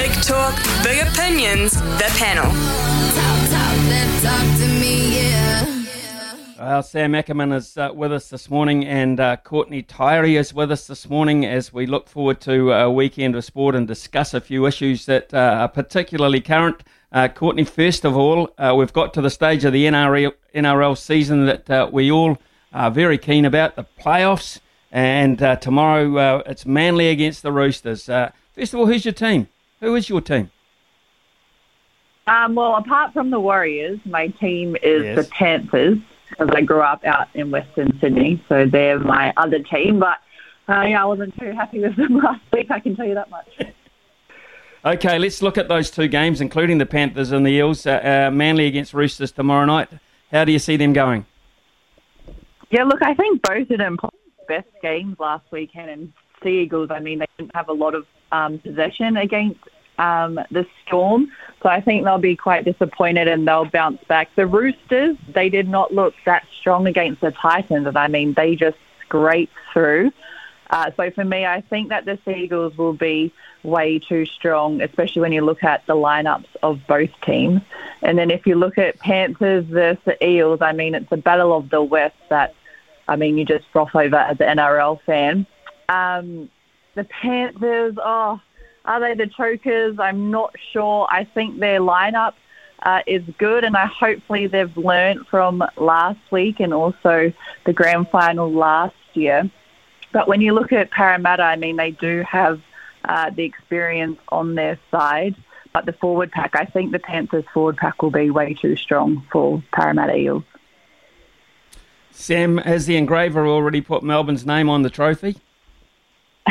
Big talk, big opinions, the panel. Well, Sam Ackerman is uh, with us this morning, and uh, Courtney Tairi is with us this morning as we look forward to a weekend of sport and discuss a few issues that uh, are particularly current. Uh, Courtney, first of all, uh, we've got to the stage of the NRL, NRL season that uh, we all are very keen about the playoffs, and tomorrow it's Manly against the Roosters. first of all, who's your team? Who is your team? Um, well, apart from the Warriors, my team is yes. the Panthers because I grew up out in Western Sydney, so they're my other team. But uh, yeah, I wasn't too happy with them last week. I can tell you that much. okay, let's look at those two games, including the Panthers and the Eels. Uh, uh, Manly against Roosters tomorrow night. How do you see them going? Yeah, look, I think both of them played best games last weekend. And Sea Eagles, I mean, they didn't have a lot of um, possession against um, the Storm. So I think they'll be quite disappointed and they'll bounce back. The Roosters, they did not look that strong against the Titans. I mean, they just scraped through. Uh, so for me, I think that the Seagulls will be way too strong, especially when you look at the lineups of both teams. And then if you look at Panthers versus Eels, I mean, it's a battle of the West that, I mean, you just froth over as an NRL fan. Um, the Panthers, oh, are they the chokers? I'm not sure. I think their lineup uh, is good, and I hopefully they've learned from last week and also the grand final last year. But when you look at Parramatta, I mean, they do have uh, the experience on their side. But the forward pack, I think the Panthers forward pack will be way too strong for Parramatta Eels. Sam, has the engraver already put Melbourne's name on the trophy?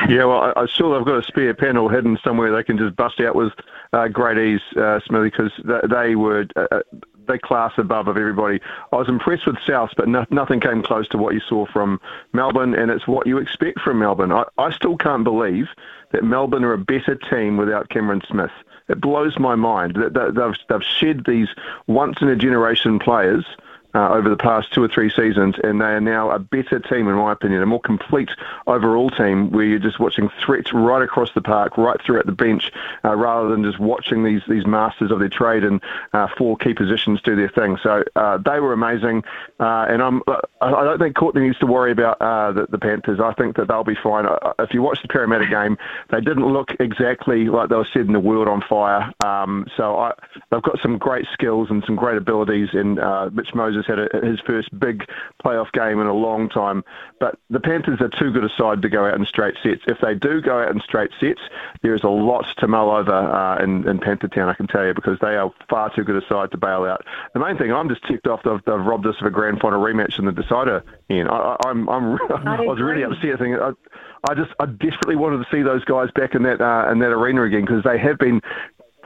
Yeah, well, I, I still have got a spare panel hidden somewhere they can just bust out with uh, great ease, uh, Smithy, because they, they were uh, uh, they class above of everybody. I was impressed with South, but no, nothing came close to what you saw from Melbourne, and it's what you expect from Melbourne. I, I still can't believe that Melbourne are a better team without Cameron Smith. It blows my mind that they've, they've shed these once in a generation players uh, over the past two or three seasons, and they are now a better team, in my opinion, a more complete overall team where you're just watching threats right across the park, right throughout the bench, uh, rather than just watching these these masters of their trade and uh, four key positions do their thing. So uh, they were amazing, uh, and I'm I don't think Courtney needs to worry about uh, the, the Panthers. I think that they'll be fine. If you watch the Parramatta game, they didn't look exactly like they were setting the world on fire. Um, so I, they've got some great skills and some great abilities, and Mitch Moses just had a, his first big playoff game in a long time. But the Panthers are too good a side to go out in straight sets. If they do go out in straight sets, there is a lot to mull over uh, in, in Panther Town, I can tell you, because they are far too good a side to bail out. The main thing, I'm just ticked off they've, they've robbed us of a grand final rematch in the decider. Ian, I, I'm, I'm, I was really upset. Thinking, I, I just I desperately wanted to see those guys back in that uh, in that arena again because they have been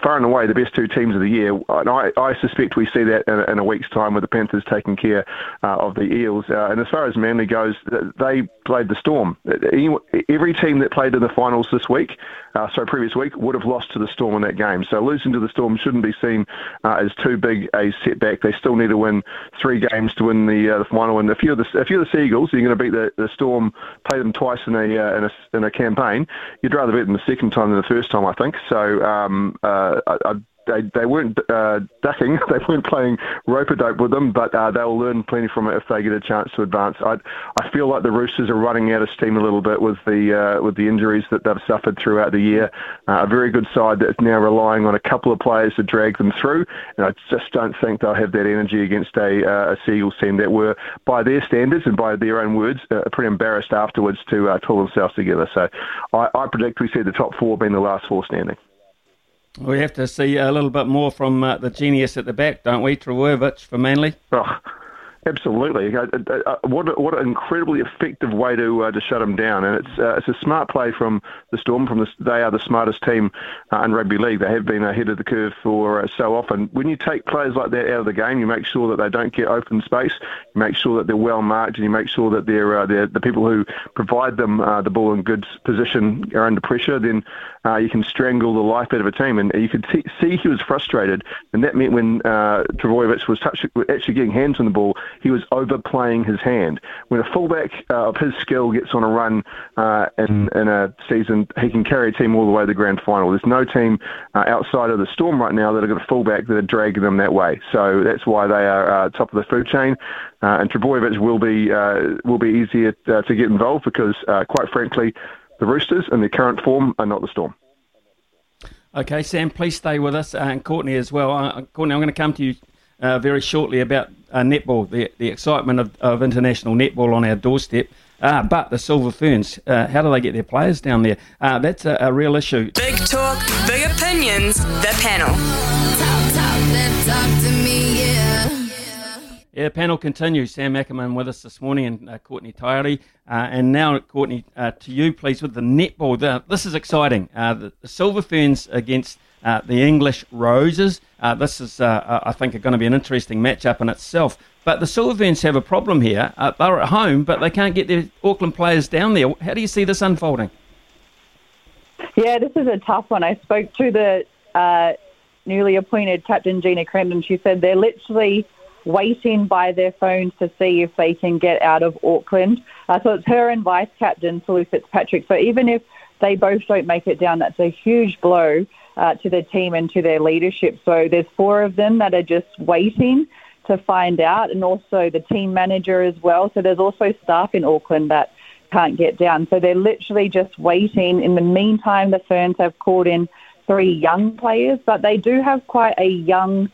far and away the best two teams of the year. And I, I suspect we see that in a, in a, week's time with the Panthers taking care uh, of the Eels. Uh, and as far as Manly goes, they played the Storm. Every team that played in the finals this week, uh, so previous week, would have lost to the Storm in that game. So losing to the Storm shouldn't be seen uh, as too big a setback. They still need to win three games to win the, uh, the final. And if you're the if you're the Seagulls, you're going to beat the, the Storm, play them twice in a, uh, in a in a campaign. You'd rather beat them the second time than the first time, I think. So um, uh, I, I they, they weren't uh, ducking, they weren't playing rope a dope with them, but uh, they'll learn plenty from it if they get a chance to advance. I I feel like the Roosters are running out of steam a little bit with the uh, with the injuries that they've suffered throughout the year. Uh, a very good side that's now relying on a couple of players to drag them through, and I just don't think they'll have that energy against a, uh, a Seagulls team that were, by their standards and by their own words, uh, pretty embarrassed afterwards to uh, pull themselves together. So I, I predict we see the top four being the last four standing. We have to see a little bit more from uh, the genius at the back, don't we? Trbojevic for Manly. Oh, Absolutely. Uh, uh, uh, what what an incredibly effective way to uh, to shut them down, and it's uh, it's a smart play from the Storm. From the, they are the smartest team uh, in rugby league. They have been ahead of the curve for so often. When you take players like that out of the game, you make sure that they don't get open space. You make sure that they're well marked, and you make sure that they're, they're the people who provide them the ball in good position are under pressure. Then you can strangle the life out of a team, and you could t- see he was frustrated, and that meant when uh, Trbojevic was touch- actually getting hands on the ball he was overplaying his hand. When a fullback uh, of his skill gets on a run uh, in, in a season, he can carry a team all the way to the grand final. There's no team uh, outside of the Storm right now that have got a fullback that are dragging them that way. So that's why they are uh, top of the food chain. Uh, and Trbojevic will be uh, will be easier to get involved because, quite frankly, the Roosters in their current form are not the Storm. Okay, Sam, please stay with us, uh, and Courtney as well. Uh, Courtney, I'm going to come to you uh, very shortly about uh, netball, the, the excitement of, of international netball on our doorstep. Uh, but the Silver Ferns, uh, how do they get their players down there? Uh, that's a, a, real issue. Big talk, big opinions, the panel. Talk, talk, talk me, yeah. Yeah, panel continues. Sam Ackerman with us this morning and uh, Courtney Tairi. Uh, and now, Courtney, uh, to you, please, with the netball. The, this is exciting. Uh, the, the Silver Ferns against uh, the English Roses. Uh, this is, uh, uh I think, going to be an interesting matchup in itself. But the Silver Ferns have a problem here. Uh, they're at home, but they can't get their Auckland players down there. How do you see this unfolding? Yeah, this is a tough one. I spoke to the uh, newly appointed captain, Gina Crampton. She said they're literally waiting by their phones to see if they can get out of Auckland. so it's her and vice captain, Sulu Fitzpatrick. So even if they both don't make it down, that's a huge blow uh, to the team and to their leadership. So there's four of them that are just waiting to find out, and also the team manager as well. So there's also staff in Auckland that can't get down. So they're literally just waiting. In the meantime, the Ferns have called in three young players, but they do have quite a young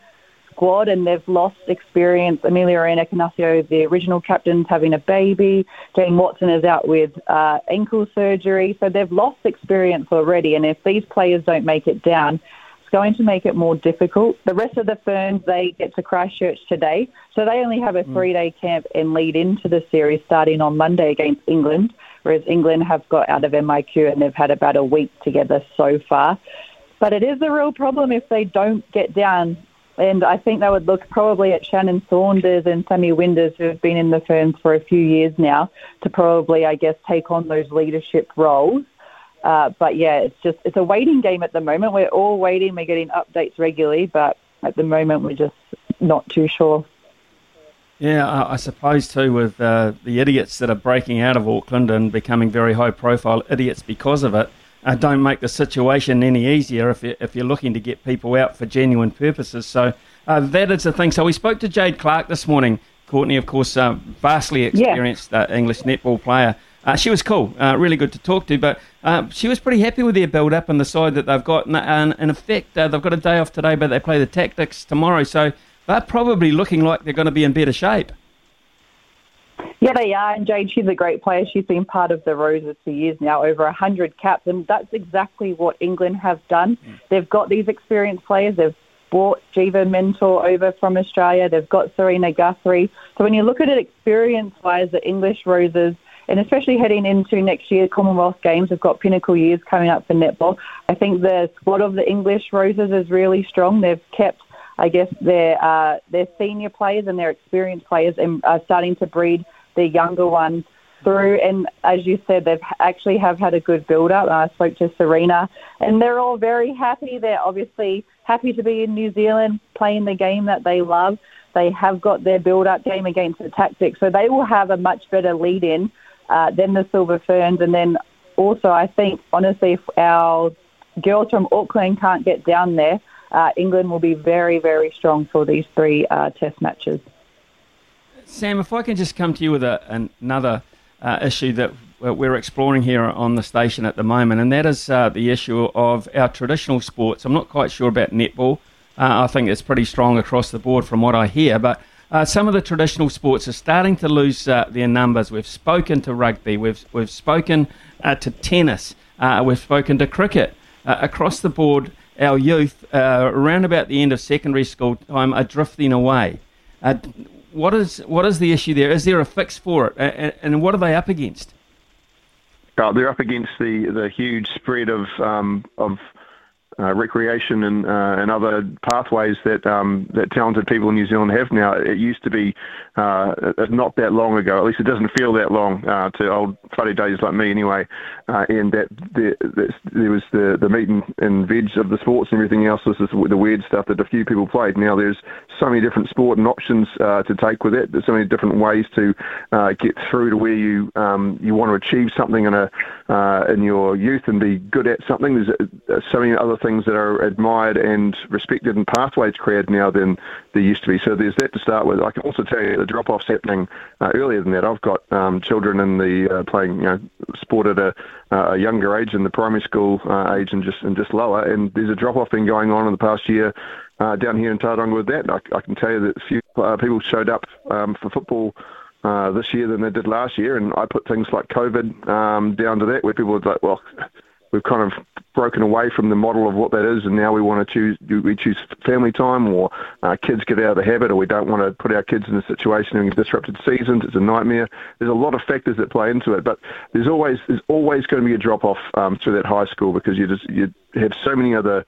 squad and they've lost experience. Ameliaranne Ekenasio, the original captain's having a baby. Jane Watson is out with uh, ankle surgery. So they've lost experience already. And if these players don't make it down, it's going to make it more difficult. The rest of the Ferns, they get to Christchurch today. So they only have a mm. three day camp and lead into the series starting on Monday against England, whereas England have got out of MIQ and they've had about a week together so far. But it is a real problem if they don't get down and I think they would look probably at Shannon Saunders and Sammy Winders, who have been in the Ferns for a few years now, to probably, I guess, take on those leadership roles. Uh, but yeah, it's just it's a waiting game at the moment. We're all waiting. We're getting updates regularly, but at the moment we're just not too sure. Yeah, I, suppose too with uh, the idiots that are breaking out of Auckland and becoming very high-profile idiots because of it uh, don't make the situation any easier if, you, if you're looking to get people out for genuine purposes. So uh, that is the thing. So we spoke to Jade Clarke this morning. Courtney, of course, uh, vastly experienced yeah. Uh, English netball player. Uh, she was cool, uh, really good to talk to, but she was pretty happy with their build up and the side that they've got. And, in effect, they've got a day off today, but they play the Tactix tomorrow. So they're probably looking like they're going to be in better shape. Yeah, they are. And Jade, she's a great player. She's been part of the Roses for years now, over 100 caps. And that's exactly what England have done. Mm. They've got these experienced players. They've brought Geva Mentor over from Australia. They've got Serena Guthrie. So when you look at it experience-wise, the English Roses, and especially heading into next year, Commonwealth Games, we've got pinnacle years coming up for netball. I think the squad of the English Roses is really strong. They've kept I guess their uh, their senior players and their experienced players and are starting to breed their younger ones through. And as you said, they've actually have had a good build up. I spoke to Serena, and they're all very happy. They're obviously happy to be in New Zealand playing the game that they love. They have got their build up game against the Tactix, so they will have a much better lead in uh, than the Silver Ferns. And then also, I think honestly, if our girls from Auckland can't get down there, uh, England will be very, very strong for these three uh, Test matches. Sam, if I can just come to you with a, another uh, issue that we're exploring here on the station at the moment, and that is uh, the issue of our traditional sports. I'm not quite sure about netball. Uh, I think it's pretty strong across the board from what I hear, but uh, some of the traditional sports are starting to lose uh, their numbers. We've spoken to rugby, we've, we've spoken uh, to tennis, uh, we've spoken to cricket. across the board, our youth, around about the end of secondary school time, are drifting away. what is what is the issue there? Is there a fix for it, and, and what are they up against? Uh, they're up against the, the huge spread of um, of uh, recreation and uh, and other pathways that um, that talented people in New Zealand have now. It used to be uh, not that long ago. At least it doesn't feel that long uh, to old funny days like me, anyway. Uh, and that there, there was the the meat and, and veg of the sports and everything else was the weird stuff that a few people played. Now there's so many different sport and options uh, to take with it. There's so many different ways to get through to where you um, you want to achieve something in a uh, in your youth and be good at something. There's uh, so many other things that are admired and respected and pathways created now than there used to be. So there's that to start with. I can also tell you the drop off's happening uh, earlier than that. I've got um, children in the uh, playing you know sport at a, a younger age in the primary school uh, age and just and just lower. And there's a drop off been going on in the past year. Uh, down here in Tauranga with that, I, I can tell you that a few uh, people showed up um, for football uh, this year than they did last year. And I put things like COVID um, down to that, where people were like, well, we've kind of broken away from the model of what that is, and now we want to choose we choose family time, or uh, kids get out of the habit, or we don't want to put our kids in a situation in disrupted seasons. It's a nightmare. There's a lot of factors that play into it, but there's always there's always going to be a drop off um, through that high school because you just you have so many other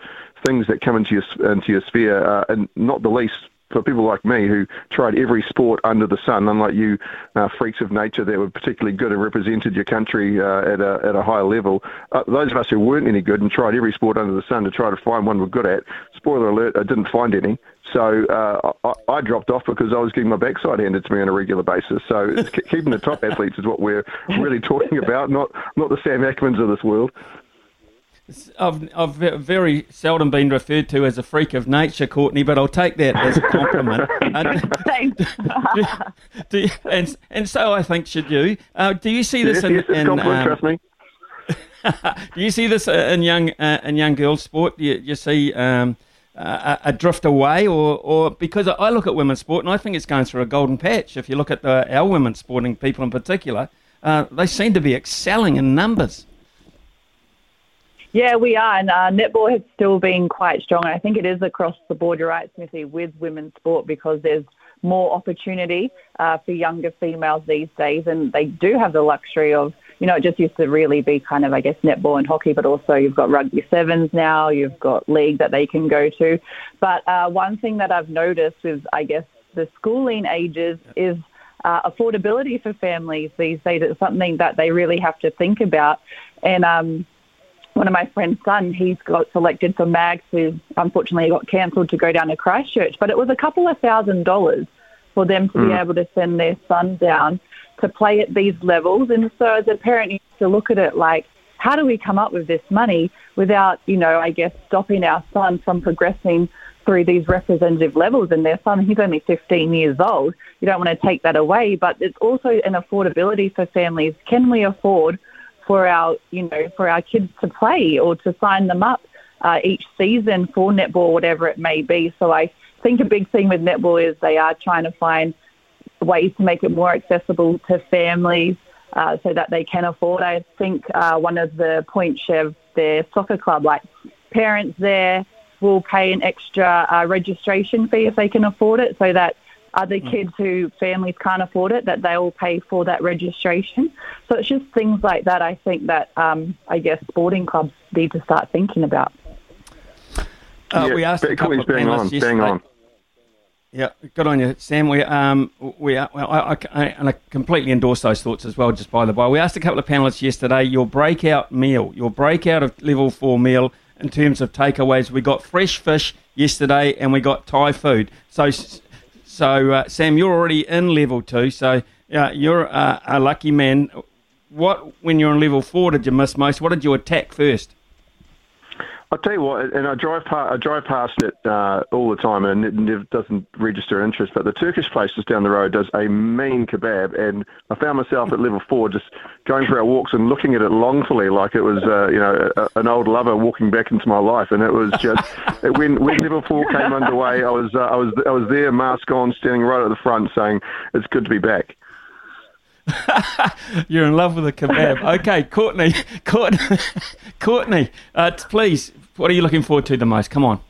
things that come into your into your sphere, uh, and not the least for people like me who tried every sport under the sun, unlike you uh, freaks of nature that were particularly good and represented your country uh, at, a, at a high level, uh, those of us who weren't any good and tried every sport under the sun to try to find one we're good at, spoiler alert, I didn't find any. So uh, I, I, dropped off because I was getting my backside handed to me on a regular basis. So keeping the top athletes is what we're really talking about, not not the Sam Ackermans of this world. I've, I've very seldom been referred to as a freak of nature, Courtney, but I'll take that as a compliment. do, and, and so I think should you. Uh, do you see this yes, in, yes, in um, trust me. do you see this uh, in young uh, in young girls sport? Do you, you see um, a, a, drift away, or, or because I look at women's sport and I think it's going through a golden patch. If you look at the, our women's sporting people in particular, uh, they seem to be excelling in numbers. Yeah, we are, and uh, netball has still been quite strong. I think it is across the board, you're right, Smithy, with women's sport because there's more opportunity uh, for younger females these days, and they do have the luxury of, you know, it just used to really be kind of, I guess, netball and hockey, but also you've got rugby sevens now, you've got league that they can go to. But uh, one thing that I've noticed with, I guess, the schooling ages is uh, affordability for families these days. It's something that they really have to think about. And um, one of my friend's son, he's got selected for MAGS, who unfortunately got cancelled to go down to Christchurch. But it was a couple of thousand dollars for them to mm. be able to send their son down to play at these levels. And so as a parent, you have to look at it like, how do we come up with this money without, you know, I guess stopping our son from progressing through these representative levels and their son he's only 15 years old you don't want to take that away but it's also an affordability for families can we afford for our, you know, for our kids to play or to sign them up uh, each season for netball, whatever it may be. So I think a big thing with netball is they are trying to find ways to make it more accessible to families uh, so that they can afford. I think uh, one of the points of their soccer club, like parents there will pay an extra uh, registration fee if they can afford it, so that other mm. kids who families can't afford it, that they will pay for that registration. So it's just things like that. I think that um, I guess sporting clubs need to start thinking about. Uh, yeah, we asked a couple of panelists yesterday. On. Yeah, good on you, Sam. We um we well, I, I, and I completely endorse those thoughts as well. Just by the way, we asked a couple of panelists yesterday your breakout meal, your breakout of level four meal in terms of takeaways. We got fresh fish yesterday, and we got Thai food. So so, uh, Sam, you're already in level two, so uh, you're a lucky man. What, when you're on level four, did you miss most? What did you attack first? I'll tell you what, and I drive past, I drive past it uh, all the time, and it never doesn't register interest. But the Turkish place just down the road does a mean kebab, and I found myself at level four just going for our walks and looking at it longfully, like it was, uh, you know, a, an old lover walking back into my life. And it was just when when level four came underway, I was uh, I was I was there, mask on, standing right at the front, saying it's good to be back. You're in love with a kebab. Okay, Courtney, Courtney, Courtney, uh, please what are you looking forward to the most? Come on.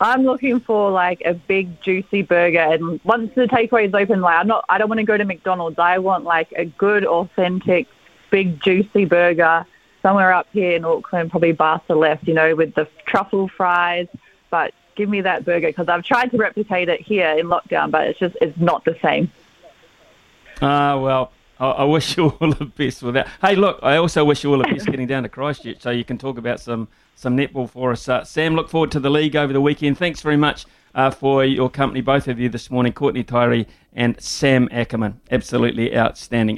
I'm looking for like a big juicy burger, and once the takeaway is open, like I'm not, I don't want to go to McDonald's. I want like a good, authentic, big juicy burger somewhere up here in Auckland, probably Basa left, you know, with the truffle fries. But give me that burger because I've tried to replicate it here in lockdown, but it's just it's not the same. Ah, uh, well, I, I, wish you all the best with that. Hey, look, I also wish you all the best getting down to Christchurch so you can talk about some some netball for us. Uh, Sam, look forward to the league over the weekend. Thanks very much uh, for your company, both of you, this morning, Courtney Tairi and Sam Ackerman. Absolutely outstanding.